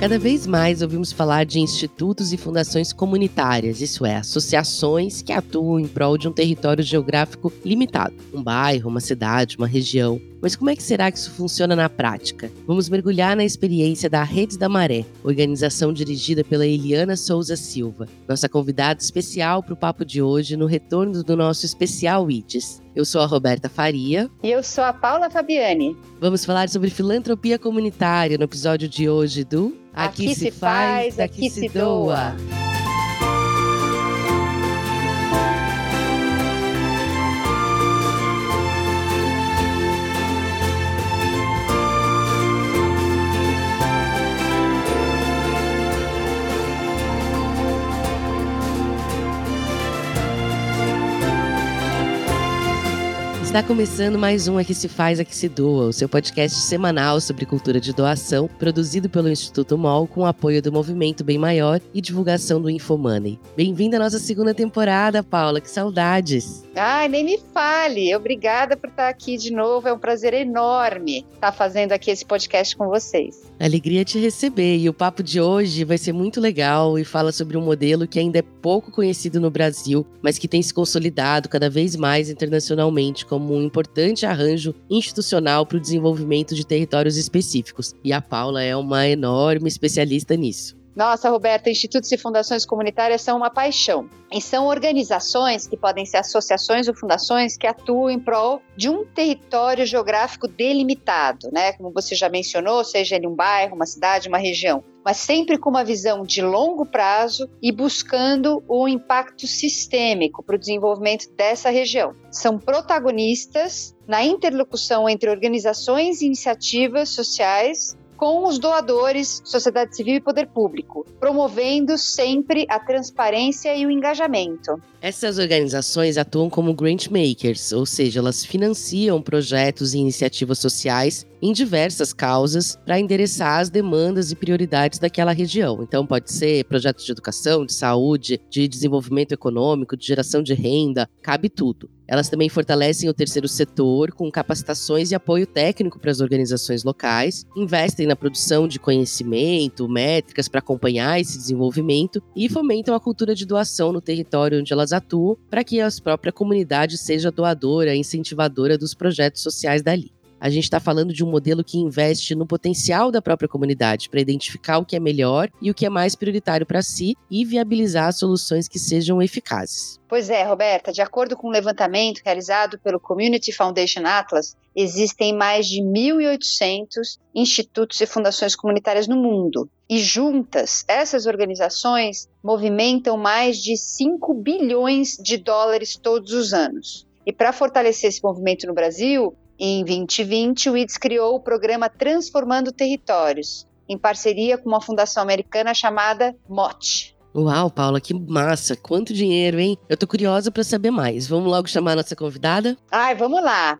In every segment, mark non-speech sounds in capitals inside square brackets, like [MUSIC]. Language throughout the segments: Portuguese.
Cada vez mais ouvimos falar de institutos e fundações comunitárias, isso é, associações que atuam em prol de um território geográfico limitado, um bairro, uma cidade, uma região. Mas como é que será que isso funciona na prática? Vamos mergulhar na experiência da Redes da Maré, organização dirigida pela Eliana Souza Silva, nossa convidada especial para o papo de hoje no retorno do nosso especial ITES. Eu sou a Roberta Faria. E eu sou a Paula Fabiani. Vamos falar sobre filantropia comunitária no episódio de hoje do Aqui, aqui se faz, aqui se doa. Está começando mais um Aqui Se Faz, Aqui Se Doa, o seu podcast semanal sobre cultura de doação, produzido pelo Instituto MOL com apoio do Movimento Bem Maior e divulgação do Infomoney. Bem-vinda à nossa segunda temporada, Paula, que saudades! Ai, nem me fale! Obrigada por estar aqui de novo, é um prazer enorme estar fazendo aqui esse podcast com vocês. Alegria te receber e o papo de hoje vai ser muito legal e fala sobre um modelo que ainda é pouco conhecido no Brasil, mas que tem se consolidado cada vez mais internacionalmente como um importante arranjo institucional para o desenvolvimento de territórios específicos. E a Paula é uma enorme especialista nisso. Nossa, Roberta, institutos e fundações comunitárias são uma paixão. E são organizações que podem ser associações ou fundações que atuam em prol de um território geográfico delimitado, né? Como você já mencionou, seja ele um bairro, uma cidade, uma região. Mas sempre com uma visão de longo prazo e buscando o impacto sistêmico para o desenvolvimento dessa região. São protagonistas na interlocução entre organizações e iniciativas sociais com os doadores, sociedade civil e poder público, promovendo sempre a transparência e o engajamento. Essas organizações atuam como grant makers, ou seja, elas financiam projetos e iniciativas sociais em diversas causas para endereçar as demandas e prioridades daquela região. Então, pode ser projetos de educação, de saúde, de desenvolvimento econômico, de geração de renda, cabe tudo. Elas também fortalecem o terceiro setor com capacitações e apoio técnico para as organizações locais, investem na produção de conhecimento, métricas para acompanhar esse desenvolvimento e fomentam a cultura de doação no território onde elas atuam, para que a própria comunidade seja doadora, incentivadora dos projetos sociais dali. A gente está falando de um modelo que investe no potencial da própria comunidade para identificar o que é melhor e o que é mais prioritário para si e viabilizar soluções que sejam eficazes. Pois é, Roberta, de acordo com um levantamento realizado pelo Community Foundation Atlas, existem mais de 1.800 institutos e fundações comunitárias no mundo. E juntas, essas organizações movimentam mais de 5 bilhões de dólares todos os anos. E para fortalecer esse movimento no Brasil, em 2020, o IDS criou o programa Transformando Territórios, em parceria com uma fundação americana chamada MOT. Uau, Paula, que massa! Quanto dinheiro, hein? Eu tô curiosa para saber mais. Vamos logo chamar a nossa convidada? Ai, vamos lá!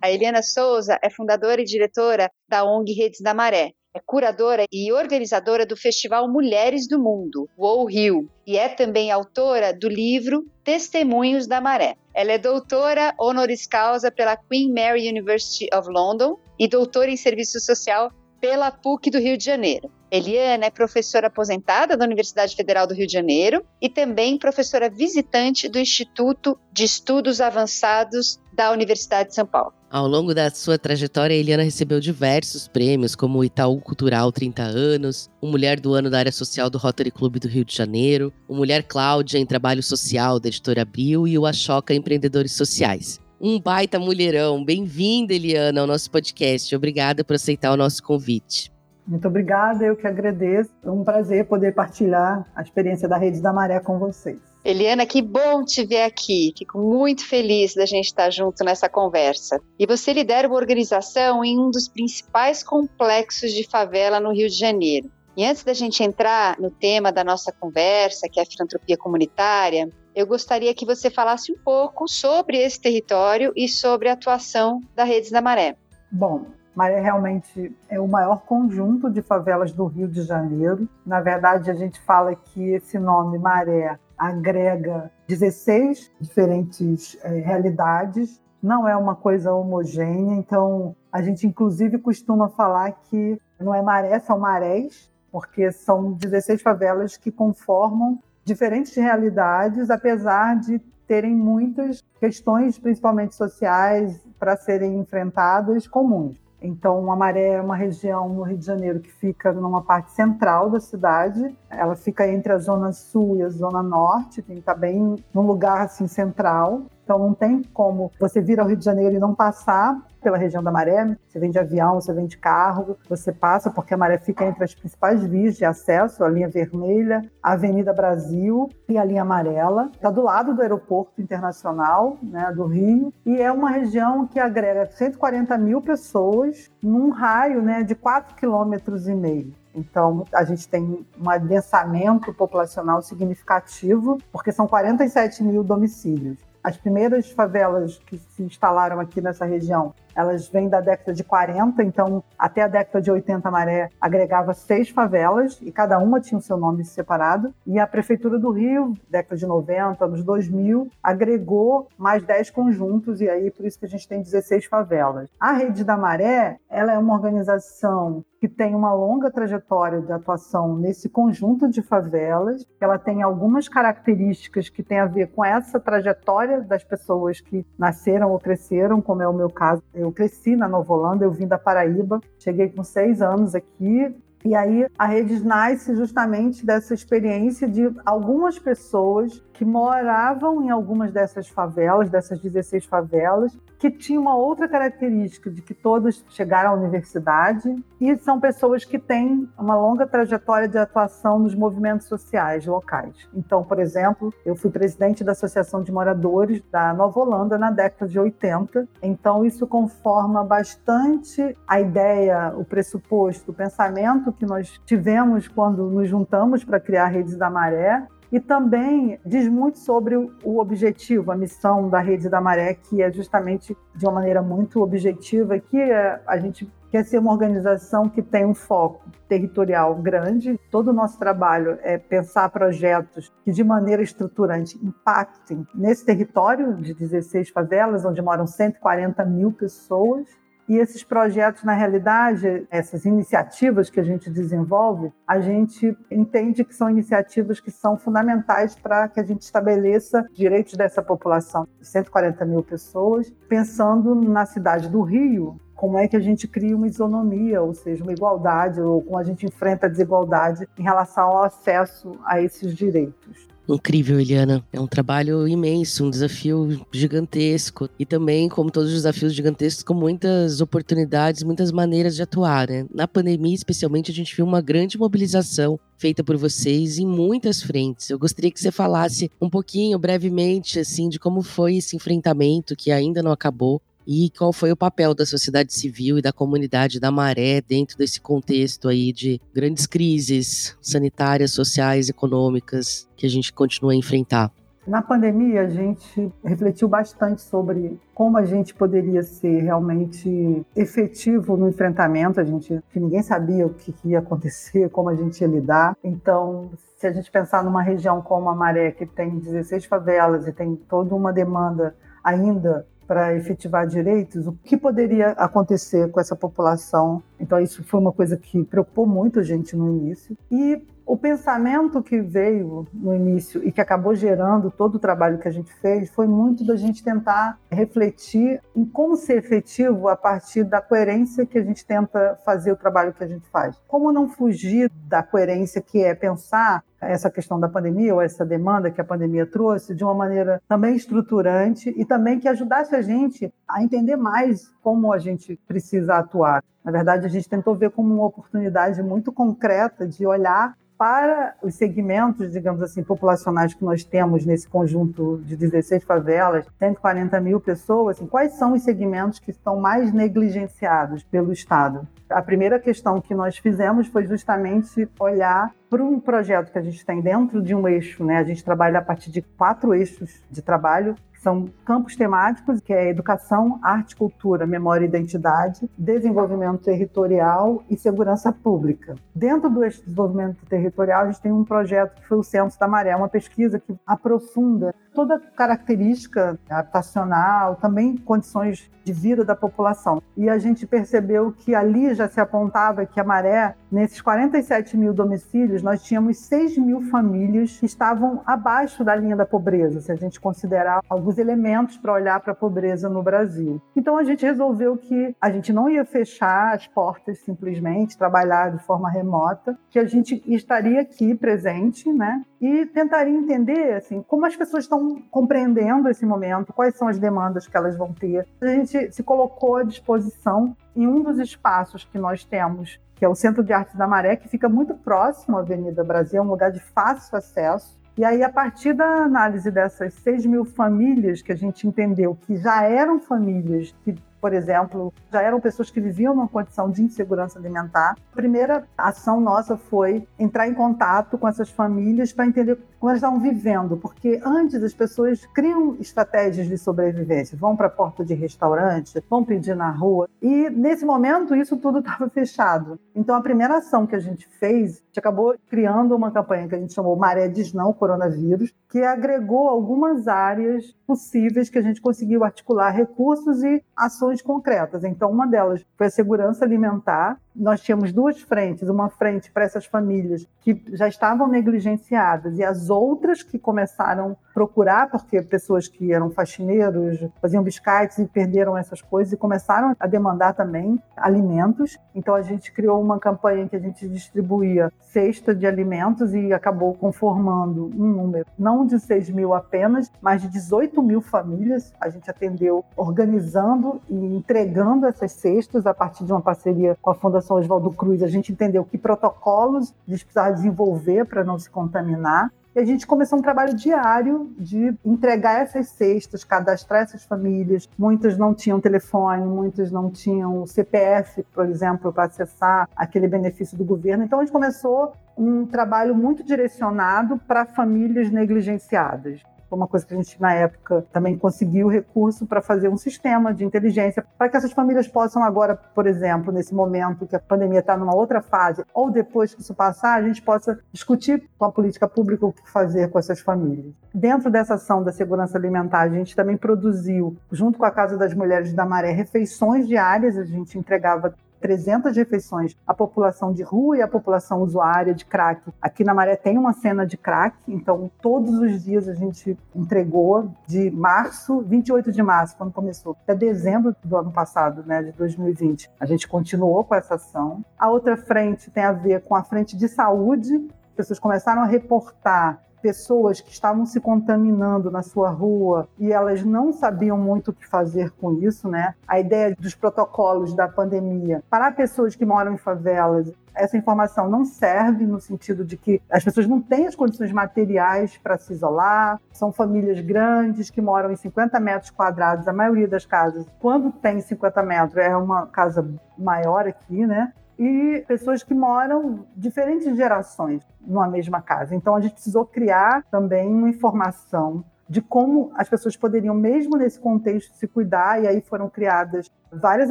A Eliana Souza é fundadora e diretora da ONG Redes da Maré, é curadora e organizadora do Festival Mulheres do Mundo, WoW Rio, e é também autora do livro Testemunhos da Maré. Ela é doutora honoris causa pela Queen Mary University of London e doutora em serviço social pela PUC do Rio de Janeiro. Eliana é professora aposentada da Universidade Federal do Rio de Janeiro e também professora visitante do Instituto de Estudos Avançados da Universidade de São Paulo. Ao longo da sua trajetória, Eliana recebeu diversos prêmios, como o Itaú Cultural 30 anos, o Mulher do Ano da Área Social do Rotary Club do Rio de Janeiro, o Mulher Cláudia em Trabalho Social da Editora Abril e o Achoca Empreendedores Sociais. Um baita mulherão. Bem-vinda, Eliana, ao nosso podcast. Obrigada por aceitar o nosso convite. Muito obrigada, eu que agradeço. É um prazer poder partilhar a experiência da Rede da Maré com vocês. Eliana, que bom te ver aqui. Fico muito feliz da gente estar junto nessa conversa. E você lidera uma organização em um dos principais complexos de favela no Rio de Janeiro. E antes da gente entrar no tema da nossa conversa, que é a filantropia comunitária, eu gostaria que você falasse um pouco sobre esse território e sobre a atuação da Redes da Maré. Bom, Maré realmente é o maior conjunto de favelas do Rio de Janeiro. Na verdade, a gente fala que esse nome Maré agrega 16 diferentes é, realidades, não é uma coisa homogênea, então a gente inclusive costuma falar que não é maré, são marés, porque são 16 favelas que conformam diferentes realidades, apesar de terem muitas questões, principalmente sociais, para serem enfrentadas comuns. Então, a Maré é uma região no Rio de Janeiro que fica numa parte central da cidade. Ela fica entre a zona sul e a zona norte, tem está bem num lugar assim central. Então não tem como você vir ao Rio de Janeiro e não passar pela região da Maré. Você vem de avião, você vem de carro, você passa porque a Maré fica entre as principais vias de acesso, a linha vermelha, a Avenida Brasil e a linha amarela. Está do lado do aeroporto internacional né, do Rio e é uma região que agrega 140 mil pessoas num raio né, de 4,5 quilômetros e meio. Então, a gente tem um adensamento populacional significativo, porque são 47 mil domicílios. As primeiras favelas que se instalaram aqui nessa região elas vêm da década de 40, então até a década de 80 a Maré agregava seis favelas e cada uma tinha o seu nome separado. E a Prefeitura do Rio, década de 90, anos 2000, agregou mais 10 conjuntos e aí por isso que a gente tem 16 favelas. A Rede da Maré, ela é uma organização que tem uma longa trajetória de atuação nesse conjunto de favelas. Ela tem algumas características que têm a ver com essa trajetória das pessoas que nasceram ou cresceram, como é o meu caso. Eu eu cresci na Nova Holanda, eu vim da Paraíba, cheguei com seis anos aqui, e aí a Redes nasce justamente dessa experiência de algumas pessoas que moravam em algumas dessas favelas, dessas 16 favelas, que tinham uma outra característica de que todas chegaram à universidade e são pessoas que têm uma longa trajetória de atuação nos movimentos sociais locais. Então, por exemplo, eu fui presidente da Associação de Moradores da Nova Holanda na década de 80, então isso conforma bastante a ideia, o pressuposto, o pensamento que nós tivemos quando nos juntamos para criar a Redes da Maré, e também diz muito sobre o objetivo, a missão da Rede da Maré, que é justamente de uma maneira muito objetiva, que é, a gente quer ser uma organização que tem um foco territorial grande. Todo o nosso trabalho é pensar projetos que, de maneira estruturante, impactem nesse território de 16 favelas, onde moram 140 mil pessoas e esses projetos, na realidade, essas iniciativas que a gente desenvolve, a gente entende que são iniciativas que são fundamentais para que a gente estabeleça direitos dessa população, 140 mil pessoas, pensando na cidade do Rio, como é que a gente cria uma isonomia, ou seja, uma igualdade, ou como a gente enfrenta a desigualdade em relação ao acesso a esses direitos. Incrível, Eliana. É um trabalho imenso, um desafio gigantesco. E também, como todos os desafios gigantescos, com muitas oportunidades, muitas maneiras de atuar. Né? Na pandemia, especialmente, a gente viu uma grande mobilização feita por vocês em muitas frentes. Eu gostaria que você falasse um pouquinho, brevemente, assim, de como foi esse enfrentamento que ainda não acabou e qual foi o papel da sociedade civil e da comunidade da Maré dentro desse contexto aí de grandes crises sanitárias, sociais, econômicas que a gente continua a enfrentar. Na pandemia, a gente refletiu bastante sobre como a gente poderia ser realmente efetivo no enfrentamento. A gente que ninguém sabia o que ia acontecer, [LAUGHS] como a gente ia lidar. Então, se a gente pensar numa região como a Maré, que tem 16 favelas e tem toda uma demanda ainda para efetivar direitos, o que poderia acontecer com essa população. Então, isso foi uma coisa que preocupou muito a gente no início. E o pensamento que veio no início e que acabou gerando todo o trabalho que a gente fez foi muito da gente tentar refletir em como ser efetivo a partir da coerência que a gente tenta fazer o trabalho que a gente faz. Como não fugir da coerência que é pensar essa questão da pandemia ou essa demanda que a pandemia trouxe de uma maneira também estruturante e também que ajudasse a gente a entender mais como a gente precisa atuar. Na verdade, a gente tentou ver como uma oportunidade muito concreta de olhar para os segmentos, digamos assim, populacionais que nós temos nesse conjunto de 16 favelas, 140 mil pessoas, assim, quais são os segmentos que estão mais negligenciados pelo Estado? A primeira questão que nós fizemos foi justamente olhar para um projeto que a gente tem dentro de um eixo, né? A gente trabalha a partir de quatro eixos de trabalho são campos temáticos, que é educação, arte, cultura, memória e identidade, desenvolvimento territorial e segurança pública. Dentro do desenvolvimento territorial, a gente tem um projeto que foi o Censo da Maré, uma pesquisa que aprofunda toda característica habitacional, também condições de vida da população. E a gente percebeu que ali já se apontava que a maré, nesses 47 mil domicílios, nós tínhamos 6 mil famílias que estavam abaixo da linha da pobreza, se a gente considerar alguns elementos para olhar para a pobreza no Brasil. Então a gente resolveu que a gente não ia fechar as portas simplesmente, trabalhar de forma remota, que a gente estaria aqui presente, né? E tentaria entender assim como as pessoas estão compreendendo esse momento, quais são as demandas que elas vão ter. A gente se colocou à disposição em um dos espaços que nós temos, que é o Centro de Artes da Maré, que fica muito próximo à Avenida Brasil, é um lugar de fácil acesso. E aí, a partir da análise dessas 6 mil famílias que a gente entendeu que já eram famílias que por exemplo, já eram pessoas que viviam numa condição de insegurança alimentar. A primeira ação nossa foi entrar em contato com essas famílias para entender como elas estavam vivendo, porque antes as pessoas criam estratégias de sobrevivência, vão para a porta de restaurante, vão pedir na rua, e nesse momento isso tudo estava fechado. Então a primeira ação que a gente fez, a gente acabou criando uma campanha que a gente chamou Maré Diz Não Coronavírus, que agregou algumas áreas possíveis que a gente conseguiu articular recursos e ações concretas. Então, uma delas foi a segurança alimentar, nós tínhamos duas frentes, uma frente para essas famílias que já estavam negligenciadas e as outras que começaram a procurar, porque pessoas que eram faxineiros faziam biscaites e perderam essas coisas e começaram a demandar também alimentos. Então a gente criou uma campanha em que a gente distribuía cesta de alimentos e acabou conformando um número, não de 6 mil apenas, mas de 18 mil famílias. A gente atendeu organizando e entregando essas cestas a partir de uma parceria com a Fundação Fundação Oswaldo Cruz, a gente entendeu que protocolos a gente precisava desenvolver para não se contaminar. E a gente começou um trabalho diário de entregar essas cestas, cadastrar essas famílias. Muitas não tinham telefone, muitas não tinham CPF, por exemplo, para acessar aquele benefício do governo. Então a gente começou um trabalho muito direcionado para famílias negligenciadas. Foi uma coisa que a gente, na época, também conseguiu recurso para fazer um sistema de inteligência para que essas famílias possam agora, por exemplo, nesse momento que a pandemia está numa outra fase, ou depois que isso passar, a gente possa discutir com a política pública o que fazer com essas famílias. Dentro dessa ação da segurança alimentar, a gente também produziu, junto com a Casa das Mulheres da Maré, refeições diárias. A gente entregava 300 refeições à população de rua e à população usuária de crack. Aqui na Maré tem uma cena de crack, então todos os dias a gente entregou de março, 28 de março, quando começou, até dezembro do ano passado, né, de 2020. A gente continuou com essa ação. A outra frente tem a ver com a frente de saúde. As pessoas começaram a reportar pessoas que estavam se contaminando na sua rua e elas não sabiam muito o que fazer com isso, né? A ideia dos protocolos da pandemia para pessoas que moram em favelas essa informação não serve no sentido de que as pessoas não têm as condições materiais para se isolar, são famílias grandes que moram em 50 metros quadrados, a maioria das casas, quando tem 50 metros, é uma casa maior aqui, né? E pessoas que moram diferentes gerações numa mesma casa. Então a gente precisou criar também uma informação de como as pessoas poderiam, mesmo nesse contexto, se cuidar, e aí foram criadas várias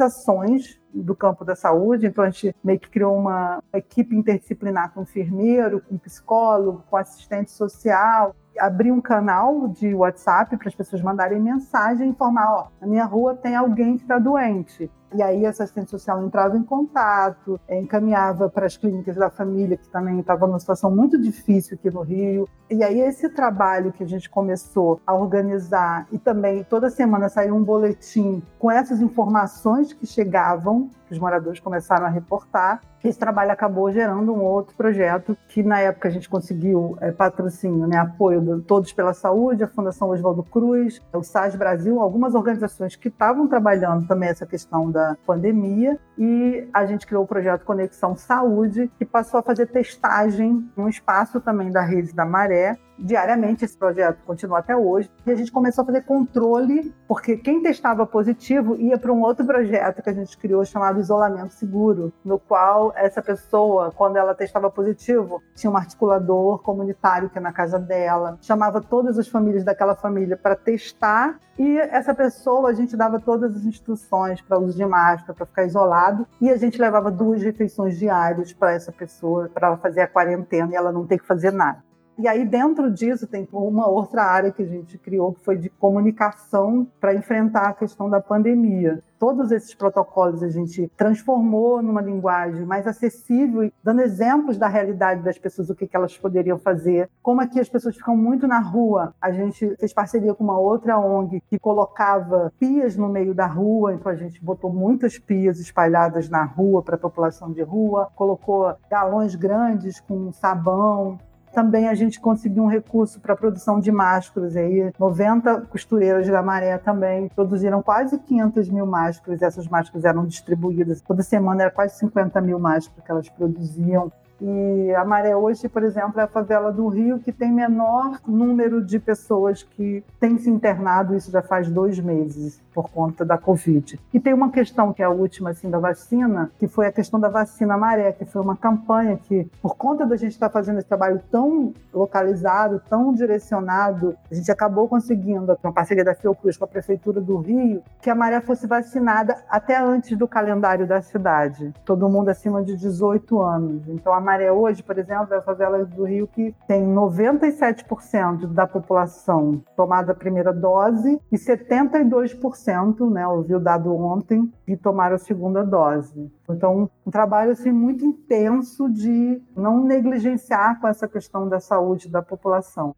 ações do campo da saúde. Então, a gente meio que criou uma equipe interdisciplinar com enfermeiro, com psicólogo, com assistente social, abrir um canal de WhatsApp para as pessoas mandarem mensagem e informar: ó, na minha rua tem alguém que está doente. E aí essa assistente social entrava em contato, eh, encaminhava para as clínicas da família, que também estava numa situação muito difícil aqui no Rio. E aí esse trabalho que a gente começou a organizar e também toda semana saiu um boletim com essas informações que chegavam, que os moradores começaram a reportar. Esse trabalho acabou gerando um outro projeto que na época a gente conseguiu é, patrocínio, né, apoio do Todos pela Saúde, a Fundação Oswaldo Cruz, o SAS Brasil, algumas organizações que estavam trabalhando também essa questão da pandemia e a gente criou o projeto Conexão Saúde, que passou a fazer testagem num espaço também da rede da Maré, diariamente esse projeto continua até hoje. E a gente começou a fazer controle, porque quem testava positivo ia para um outro projeto que a gente criou chamado Isolamento Seguro, no qual essa pessoa, quando ela testava positivo, tinha um articulador comunitário que é na casa dela, chamava todas as famílias daquela família para testar e essa pessoa a gente dava todas as instruções para uso de máscara, para ficar isolado, e a gente levava duas refeições diárias para essa pessoa, para ela fazer a quarentena e ela não ter que fazer nada. E aí, dentro disso, tem uma outra área que a gente criou, que foi de comunicação para enfrentar a questão da pandemia. Todos esses protocolos a gente transformou numa linguagem mais acessível, dando exemplos da realidade das pessoas, o que, elas poderiam fazer. Como aqui as pessoas ficam muito na rua, a gente fez parceria com uma outra ONG que colocava pias no meio da rua, então a gente botou muitas pias espalhadas na rua para a população de rua, colocou galões grandes com sabão, também a gente conseguiu um recurso para produção de máscaras. Aí 90 costureiras da Maré também produziram quase 500 mil máscaras. Essas máscaras eram distribuídas toda semana, era quase 50 mil máscaras que elas produziam. E a Maré hoje, por exemplo, é a favela do Rio que tem menor número de pessoas que têm se internado, isso já faz dois meses, por conta da Covid. E tem uma questão que é a última, assim, da vacina, que foi a questão da vacina Maré, que foi uma campanha que, por conta da gente estar fazendo esse trabalho tão localizado, tão direcionado, a gente acabou conseguindo, com a parceria da Fiocruz com a Prefeitura do Rio, que a Maré fosse vacinada até antes do calendário da cidade. Todo mundo acima de 18 anos. Então, a Maré hoje, por exemplo, é a favela do Rio que tem 97% da população tomada a primeira dose e 72%, né, ouviu o dado ontem, que tomaram a segunda dose. Então, um trabalho assim muito intenso de não negligenciar com essa questão da saúde da população.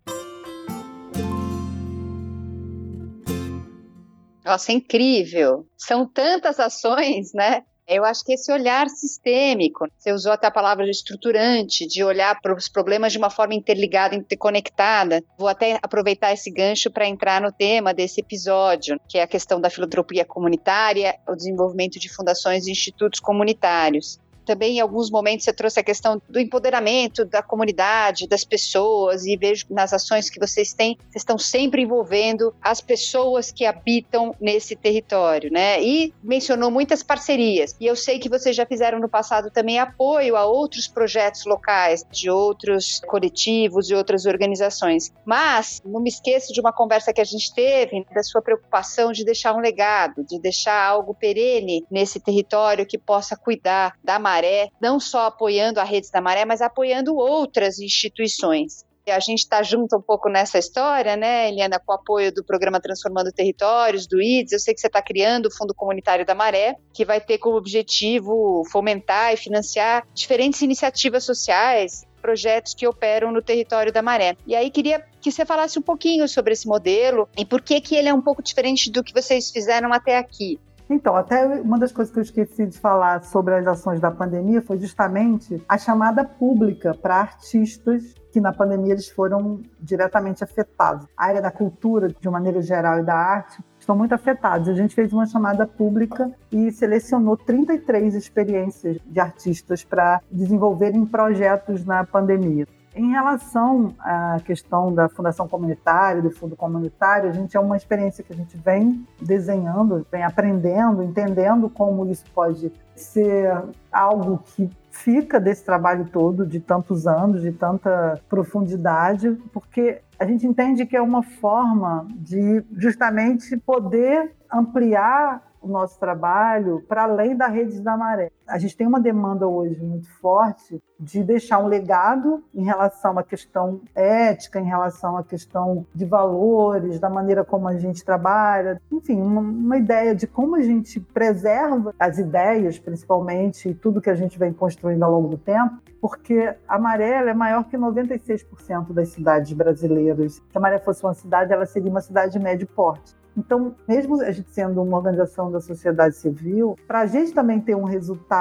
Nossa, é incrível. São tantas ações, né? Eu acho que esse olhar sistêmico, você usou até a palavra de estruturante, de olhar para os problemas de uma forma interligada, interconectada. Vou até aproveitar esse gancho para entrar no tema desse episódio, que é a questão da filantropia comunitária, o desenvolvimento de fundações e institutos comunitários também em alguns momentos você trouxe a questão do empoderamento da comunidade, das pessoas, e vejo nas ações que vocês têm, vocês estão sempre envolvendo as pessoas que habitam nesse território, né? E mencionou muitas parcerias. E eu sei que vocês já fizeram no passado também apoio a outros projetos locais, de outros coletivos e outras organizações. Mas não me esqueço de uma conversa que a gente teve, da sua preocupação de deixar um legado, de deixar algo perene nesse território que possa cuidar da maré Maré, não só apoiando a Rede da Maré, mas apoiando outras instituições. A gente está junto um pouco nessa história, né, Eliana, com o apoio do programa Transformando Territórios, do IDS. Eu sei que você está criando o Fundo Comunitário da Maré, que vai ter como objetivo fomentar e financiar diferentes iniciativas sociais, projetos que operam no território da Maré. E aí queria que você falasse um pouquinho sobre esse modelo e por que que ele é um pouco diferente do que vocês fizeram até aqui. Então, até uma das coisas que eu esqueci de falar sobre as ações da pandemia foi justamente a chamada pública para artistas que na pandemia eles foram diretamente afetados. A área da cultura, de maneira geral, e da arte estão muito afetados. A gente fez uma chamada pública e selecionou 33 experiências de artistas para desenvolverem projetos na pandemia. Em relação à questão da fundação comunitária, do fundo comunitário, a gente é uma experiência que a gente vem desenhando, vem aprendendo, entendendo como isso pode ser algo que fica desse trabalho todo, de tantos anos, de tanta profundidade, porque a gente entende que é uma forma de justamente poder ampliar o nosso trabalho para além da rede da maré. A gente tem uma demanda hoje muito forte de deixar um legado em relação à questão ética, em relação à questão de valores, da maneira como a gente trabalha, enfim, uma, uma ideia de como a gente preserva as ideias, principalmente, e tudo que a gente vem construindo ao longo do tempo, porque a Maré é maior que 96% das cidades brasileiras. Se a Maré fosse uma cidade, ela seria uma cidade de médio porte. Então, mesmo a gente sendo uma organização da sociedade civil, para a gente também ter um resultado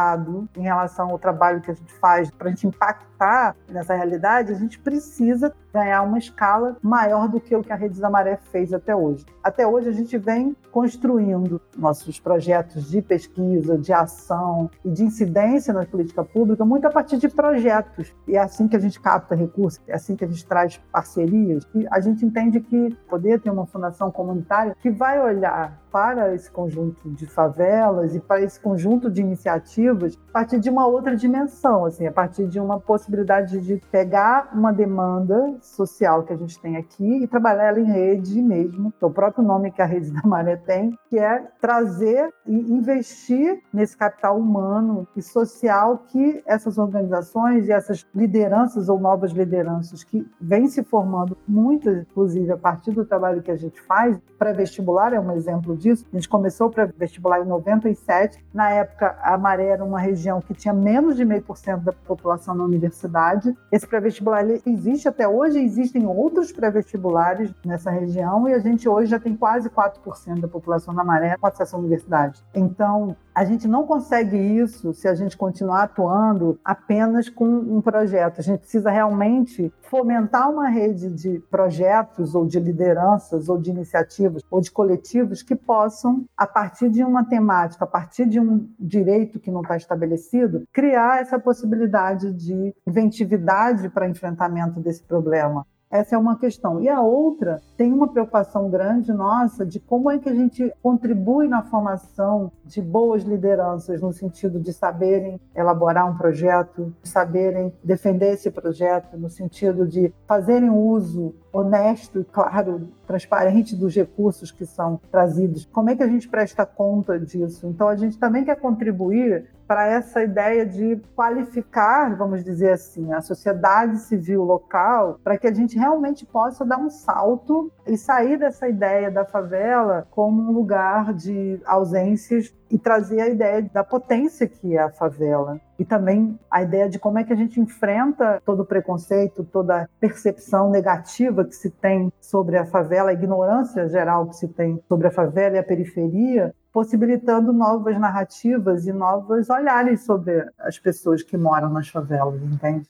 em relação ao trabalho que a gente faz, para a gente impactar nessa realidade, a gente precisa ganhar uma escala maior do que o que a Rede da Maré fez até hoje. Até hoje a gente vem construindo nossos projetos de pesquisa, de ação e de incidência na política pública muito a partir de projetos. E é assim que a gente capta recursos, é assim que a gente traz parcerias. E a gente entende que poder ter uma fundação comunitária que vai olhar para esse conjunto de favelas e para esse conjunto de iniciativas a partir de uma outra dimensão, assim, a partir de uma possibilidade de pegar uma demanda social que a gente tem aqui e trabalhar ela em rede mesmo, que é o próprio nome que a Rede [LAUGHS] da Maré tem, que é trazer e investir nesse capital humano e social que essas organizações e essas lideranças ou novas lideranças que vêm se formando, muitas, inclusive, a partir do trabalho que a gente faz, pré-vestibular é um exemplo disso. A gente começou para vestibular em 97. Na época, a Maré era uma região que tinha menos de meio por cento da população na universidade. Esse pré-vestibular existe até hoje, existem outros pré-vestibulares nessa região e a gente hoje já tem quase 4% da população na Maré com acesso à universidade. Então, a gente não consegue isso se a gente continuar atuando apenas com um projeto. A gente precisa realmente fomentar uma rede de projetos ou de lideranças ou de iniciativas ou de coletivos que possam, a partir de uma temática, a partir de um direito que não está estabelecido, criar essa possibilidade de inventividade para enfrentamento desse problema. Essa é uma questão. E a outra, tem uma preocupação grande nossa de como é que a gente contribui na formação de boas lideranças, no sentido de saberem elaborar um projeto, saberem defender esse projeto, no sentido de fazerem uso honesto claro, transparente dos recursos que são trazidos. Como é que a gente presta conta disso? Então, a gente também quer contribuir para essa ideia de qualificar, vamos dizer assim, a sociedade civil local, para que a gente realmente possa dar um salto e sair dessa ideia da favela como um lugar de ausências e trazer a ideia da potência que é a favela. E também a ideia de como é que a gente enfrenta todo o preconceito, toda a percepção negativa que se tem sobre a favela, a ignorância geral que se tem sobre a favela e a periferia, possibilitando novas narrativas e novos olhares sobre as pessoas que moram nas favelas, entende?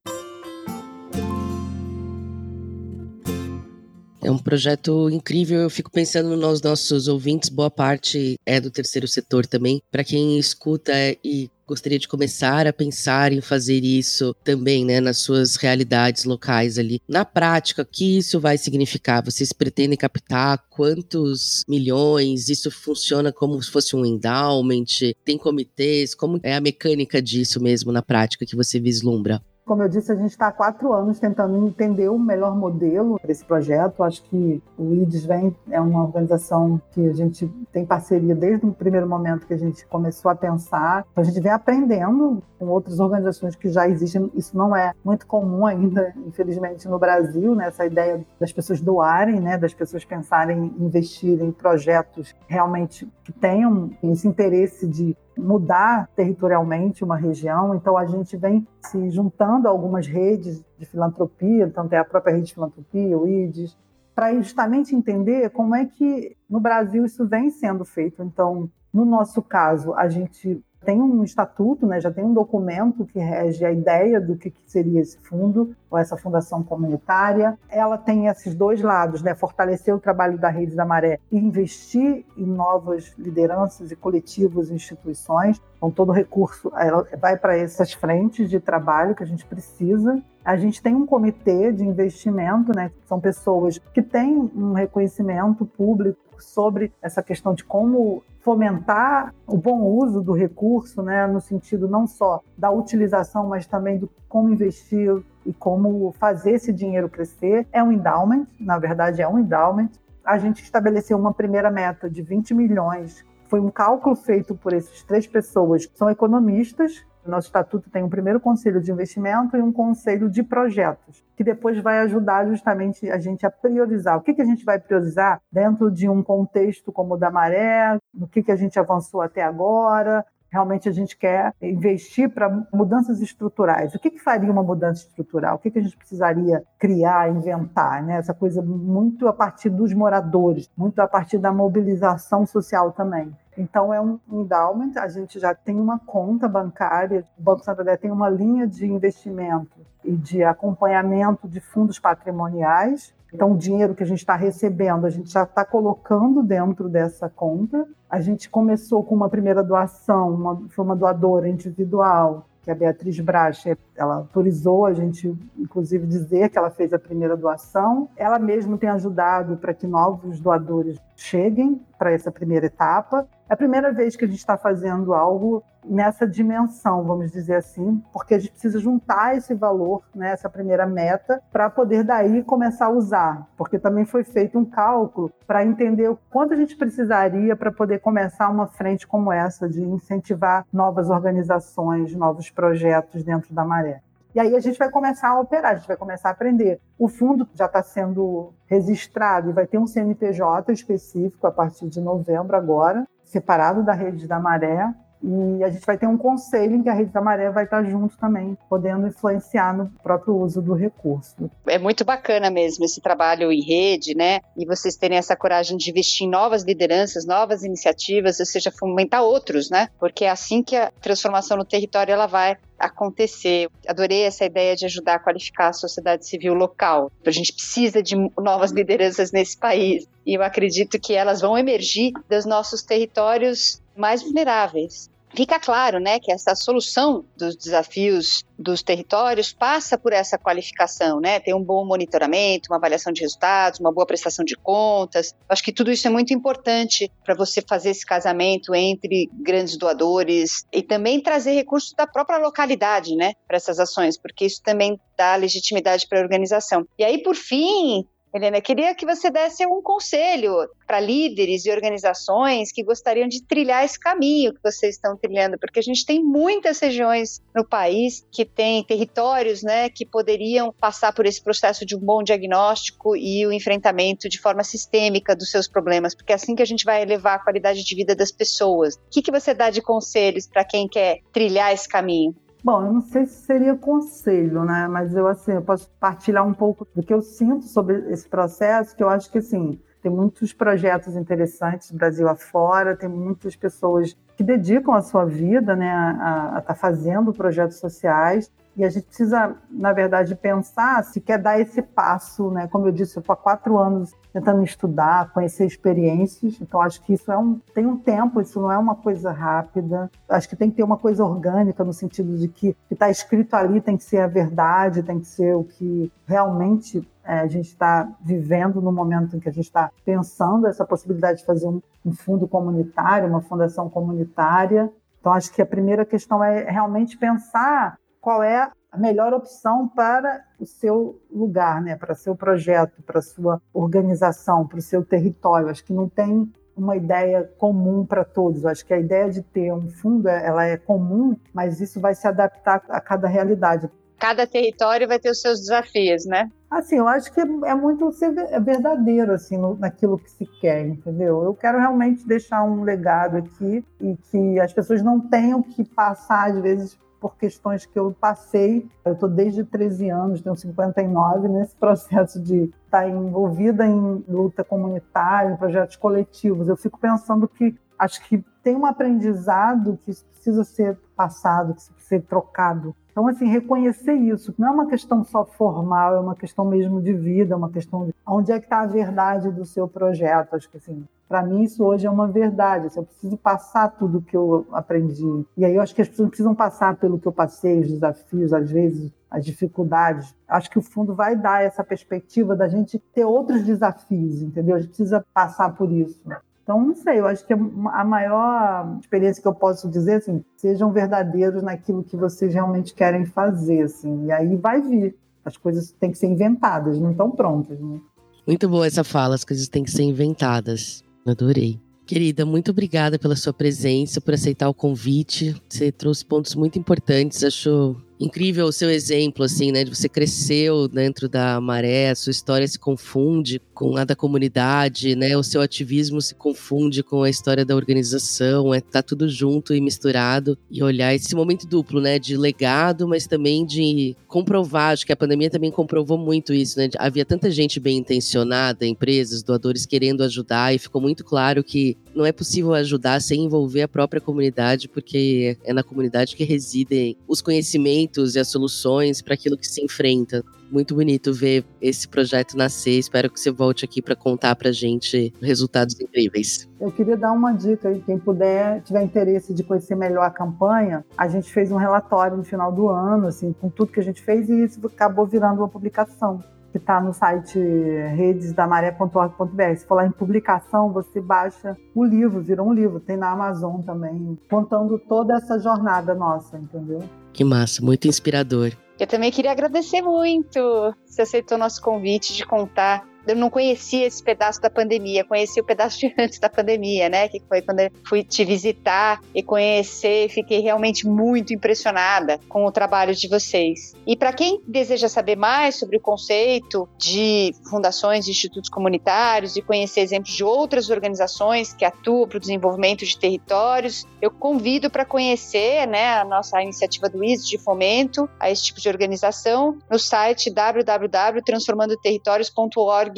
É um projeto incrível. Eu fico pensando nos nossos ouvintes, boa parte é do terceiro setor também. Para quem escuta e gostaria de começar a pensar em fazer isso também, né, nas suas realidades locais ali. Na prática, o que isso vai significar? Vocês pretendem captar quantos milhões? Isso funciona como se fosse um endowment? Tem comitês? Como é a mecânica disso mesmo na prática que você vislumbra? Como eu disse, a gente está há quatro anos tentando entender o melhor modelo para esse projeto. Acho que o IDES vem, é uma organização que a gente tem parceria desde o primeiro momento que a gente começou a pensar. Então, a gente vem aprendendo com outras organizações que já existem. Isso não é muito comum ainda, infelizmente, no Brasil, né? essa ideia das pessoas doarem, né? das pessoas pensarem em investir em projetos realmente que tenham esse interesse de mudar territorialmente uma região. Então, a gente vem se juntando a algumas redes de filantropia, tanto é a própria rede de filantropia, o IDES, para justamente entender como é que no Brasil isso vem sendo feito. Então, no nosso caso, a gente tem um estatuto, né, já tem um documento que rege a ideia do que seria esse fundo, ou essa fundação comunitária. Ela tem esses dois lados, né, fortalecer o trabalho da Rede da Maré e investir em novas lideranças e coletivos e instituições. Então, todo recurso vai para essas frentes de trabalho que a gente precisa. A gente tem um comitê de investimento, né, são pessoas que têm um reconhecimento público sobre essa questão de como fomentar o bom uso do recurso, né, no sentido não só da utilização, mas também do como investir e como fazer esse dinheiro crescer. É um endowment, na verdade é um endowment. A gente estabeleceu uma primeira meta de 20 milhões. Foi um cálculo feito por essas três pessoas que são economistas nosso estatuto tem um primeiro conselho de investimento e um conselho de projetos, que depois vai ajudar justamente a gente a priorizar. O que, que a gente vai priorizar dentro de um contexto como o da maré, no que, que a gente avançou até agora, realmente a gente quer investir para mudanças estruturais. O que, que faria uma mudança estrutural? O que, que a gente precisaria criar, inventar? Né? Essa coisa muito a partir dos moradores, muito a partir da mobilização social também. Então, é um endowment, a gente já tem uma conta bancária, o Banco Santander tem uma linha de investimento e de acompanhamento de fundos patrimoniais. Então, o dinheiro que a gente está recebendo, a gente já está colocando dentro dessa conta. A gente começou com uma primeira doação, uma, foi uma doadora individual, que é a Beatriz Bracha, ela autorizou a gente, inclusive, dizer que ela fez a primeira doação. Ela mesma tem ajudado para que novos doadores cheguem para essa primeira etapa. É a primeira vez que a gente está fazendo algo nessa dimensão, vamos dizer assim, porque a gente precisa juntar esse valor, né, essa primeira meta, para poder daí começar a usar. Porque também foi feito um cálculo para entender o quanto a gente precisaria para poder começar uma frente como essa, de incentivar novas organizações, novos projetos dentro da maré. E aí a gente vai começar a operar, a gente vai começar a aprender. O fundo já está sendo registrado e vai ter um CNPJ específico a partir de novembro agora, separado da rede da Maré. E a gente vai ter um conselho em que a Rede da Maré vai estar junto também, podendo influenciar no próprio uso do recurso. É muito bacana mesmo esse trabalho em rede, né? E vocês terem essa coragem de investir em novas lideranças, novas iniciativas, ou seja, fomentar outros, né? Porque é assim que a transformação no território ela vai acontecer. Adorei essa ideia de ajudar a qualificar a sociedade civil local. A gente precisa de novas lideranças nesse país e eu acredito que elas vão emergir dos nossos territórios mais vulneráveis. Fica claro, né, que essa solução dos desafios dos territórios passa por essa qualificação, né? Tem um bom monitoramento, uma avaliação de resultados, uma boa prestação de contas. Acho que tudo isso é muito importante para você fazer esse casamento entre grandes doadores e também trazer recursos da própria localidade, né, para essas ações, porque isso também dá legitimidade para a organização. E aí, por fim, Helena, queria que você desse um conselho para líderes e organizações que gostariam de trilhar esse caminho que vocês estão trilhando, porque a gente tem muitas regiões no país que têm territórios né, que poderiam passar por esse processo de um bom diagnóstico e o enfrentamento de forma sistêmica dos seus problemas, porque é assim que a gente vai elevar a qualidade de vida das pessoas. O que, que você dá de conselhos para quem quer trilhar esse caminho? Bom, eu não sei se seria conselho, né? Mas eu assim, eu posso partilhar um pouco do que eu sinto sobre esse processo, que eu acho que assim, tem muitos projetos interessantes Brasil afora, tem muitas pessoas que dedicam a sua vida, né, a estar tá fazendo projetos sociais. E a gente precisa, na verdade, pensar se quer dar esse passo, né? Como eu disse, eu estou há quatro anos tentando estudar, conhecer experiências. Então, acho que isso é um, tem um tempo, isso não é uma coisa rápida. Acho que tem que ter uma coisa orgânica, no sentido de que o que está escrito ali tem que ser a verdade, tem que ser o que realmente é, a gente está vivendo no momento em que a gente está pensando essa possibilidade de fazer um, um fundo comunitário, uma fundação comunitária. Então, acho que a primeira questão é realmente pensar qual é a melhor opção para o seu lugar, né, para seu projeto, para sua organização, para o seu território. Acho que não tem uma ideia comum para todos. Acho que a ideia de ter um fundo, ela é comum, mas isso vai se adaptar a cada realidade. Cada território vai ter os seus desafios, né? Assim, eu acho que é muito ser é verdadeiro assim no, naquilo que se quer, entendeu? Eu quero realmente deixar um legado aqui e que as pessoas não tenham que passar às vezes por questões que eu passei. Eu estou desde 13 anos, tenho 59, nesse processo de estar tá envolvida em luta comunitária, em projetos coletivos. Eu fico pensando que acho que tem um aprendizado que precisa ser passado, que precisa ser trocado. Então, assim, reconhecer isso não é uma questão só formal, é uma questão mesmo de vida, é uma questão de onde é que está a verdade do seu projeto. Acho que, assim, para mim, isso hoje é uma verdade. Assim, eu preciso passar tudo que eu aprendi. E aí eu acho que as pessoas precisam passar pelo que eu passei, os desafios, às vezes, as dificuldades. Acho que o fundo vai dar essa perspectiva da gente ter outros desafios, entendeu? A gente precisa passar por isso. Então, não sei, eu acho que a maior experiência que eu posso dizer, assim, sejam verdadeiros naquilo que vocês realmente querem fazer, assim, e aí vai vir. As coisas têm que ser inventadas, não estão prontas, né? Muito boa essa fala, as coisas têm que ser inventadas. Adorei. Querida, muito obrigada pela sua presença, por aceitar o convite. Você trouxe pontos muito importantes. Acho Incrível o seu exemplo, assim, né? De você cresceu dentro da maré, a sua história se confunde com a da comunidade, né? O seu ativismo se confunde com a história da organização, é tá tudo junto e misturado e olhar esse momento duplo, né? De legado, mas também de comprovar. Acho que a pandemia também comprovou muito isso, né? Havia tanta gente bem intencionada, empresas, doadores querendo ajudar e ficou muito claro que não é possível ajudar sem envolver a própria comunidade, porque é na comunidade que residem os conhecimentos e as soluções para aquilo que se enfrenta. Muito bonito ver esse projeto nascer. Espero que você volte aqui para contar para gente resultados incríveis. Eu queria dar uma dica aí, quem puder, tiver interesse de conhecer melhor a campanha, a gente fez um relatório no final do ano, assim, com tudo que a gente fez e isso acabou virando uma publicação que está no site redesdamaré.org.br. Se for lá em publicação, você baixa o livro, vira um livro. Tem na Amazon também, contando toda essa jornada nossa, entendeu? Que massa, muito inspirador. Eu também queria agradecer muito você aceitou nosso convite de contar eu não conhecia esse pedaço da pandemia, conheci o pedaço de antes da pandemia, né? Que foi quando eu fui te visitar e conhecer, fiquei realmente muito impressionada com o trabalho de vocês. E para quem deseja saber mais sobre o conceito de fundações e institutos comunitários e conhecer exemplos de outras organizações que atuam para o desenvolvimento de territórios, eu convido para conhecer, né, a nossa iniciativa do ISO de fomento a esse tipo de organização no site www.transformandoterritórios.org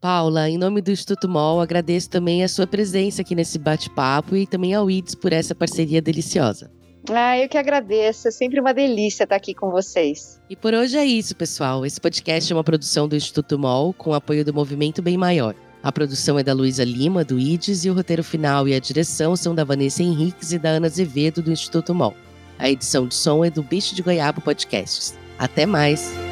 Paula, em nome do Instituto MOL, agradeço também a sua presença aqui nesse bate-papo e também ao IDS por essa parceria deliciosa. Ah, eu que agradeço. É sempre uma delícia estar aqui com vocês. E por hoje é isso, pessoal. Esse podcast é uma produção do Instituto MOL com apoio do Movimento Bem Maior. A produção é da Luísa Lima, do IDES, e o roteiro final e a direção são da Vanessa Henriques e da Ana Azevedo, do Instituto MOL. A edição de som é do Bicho de Goiaba Podcasts. Até mais!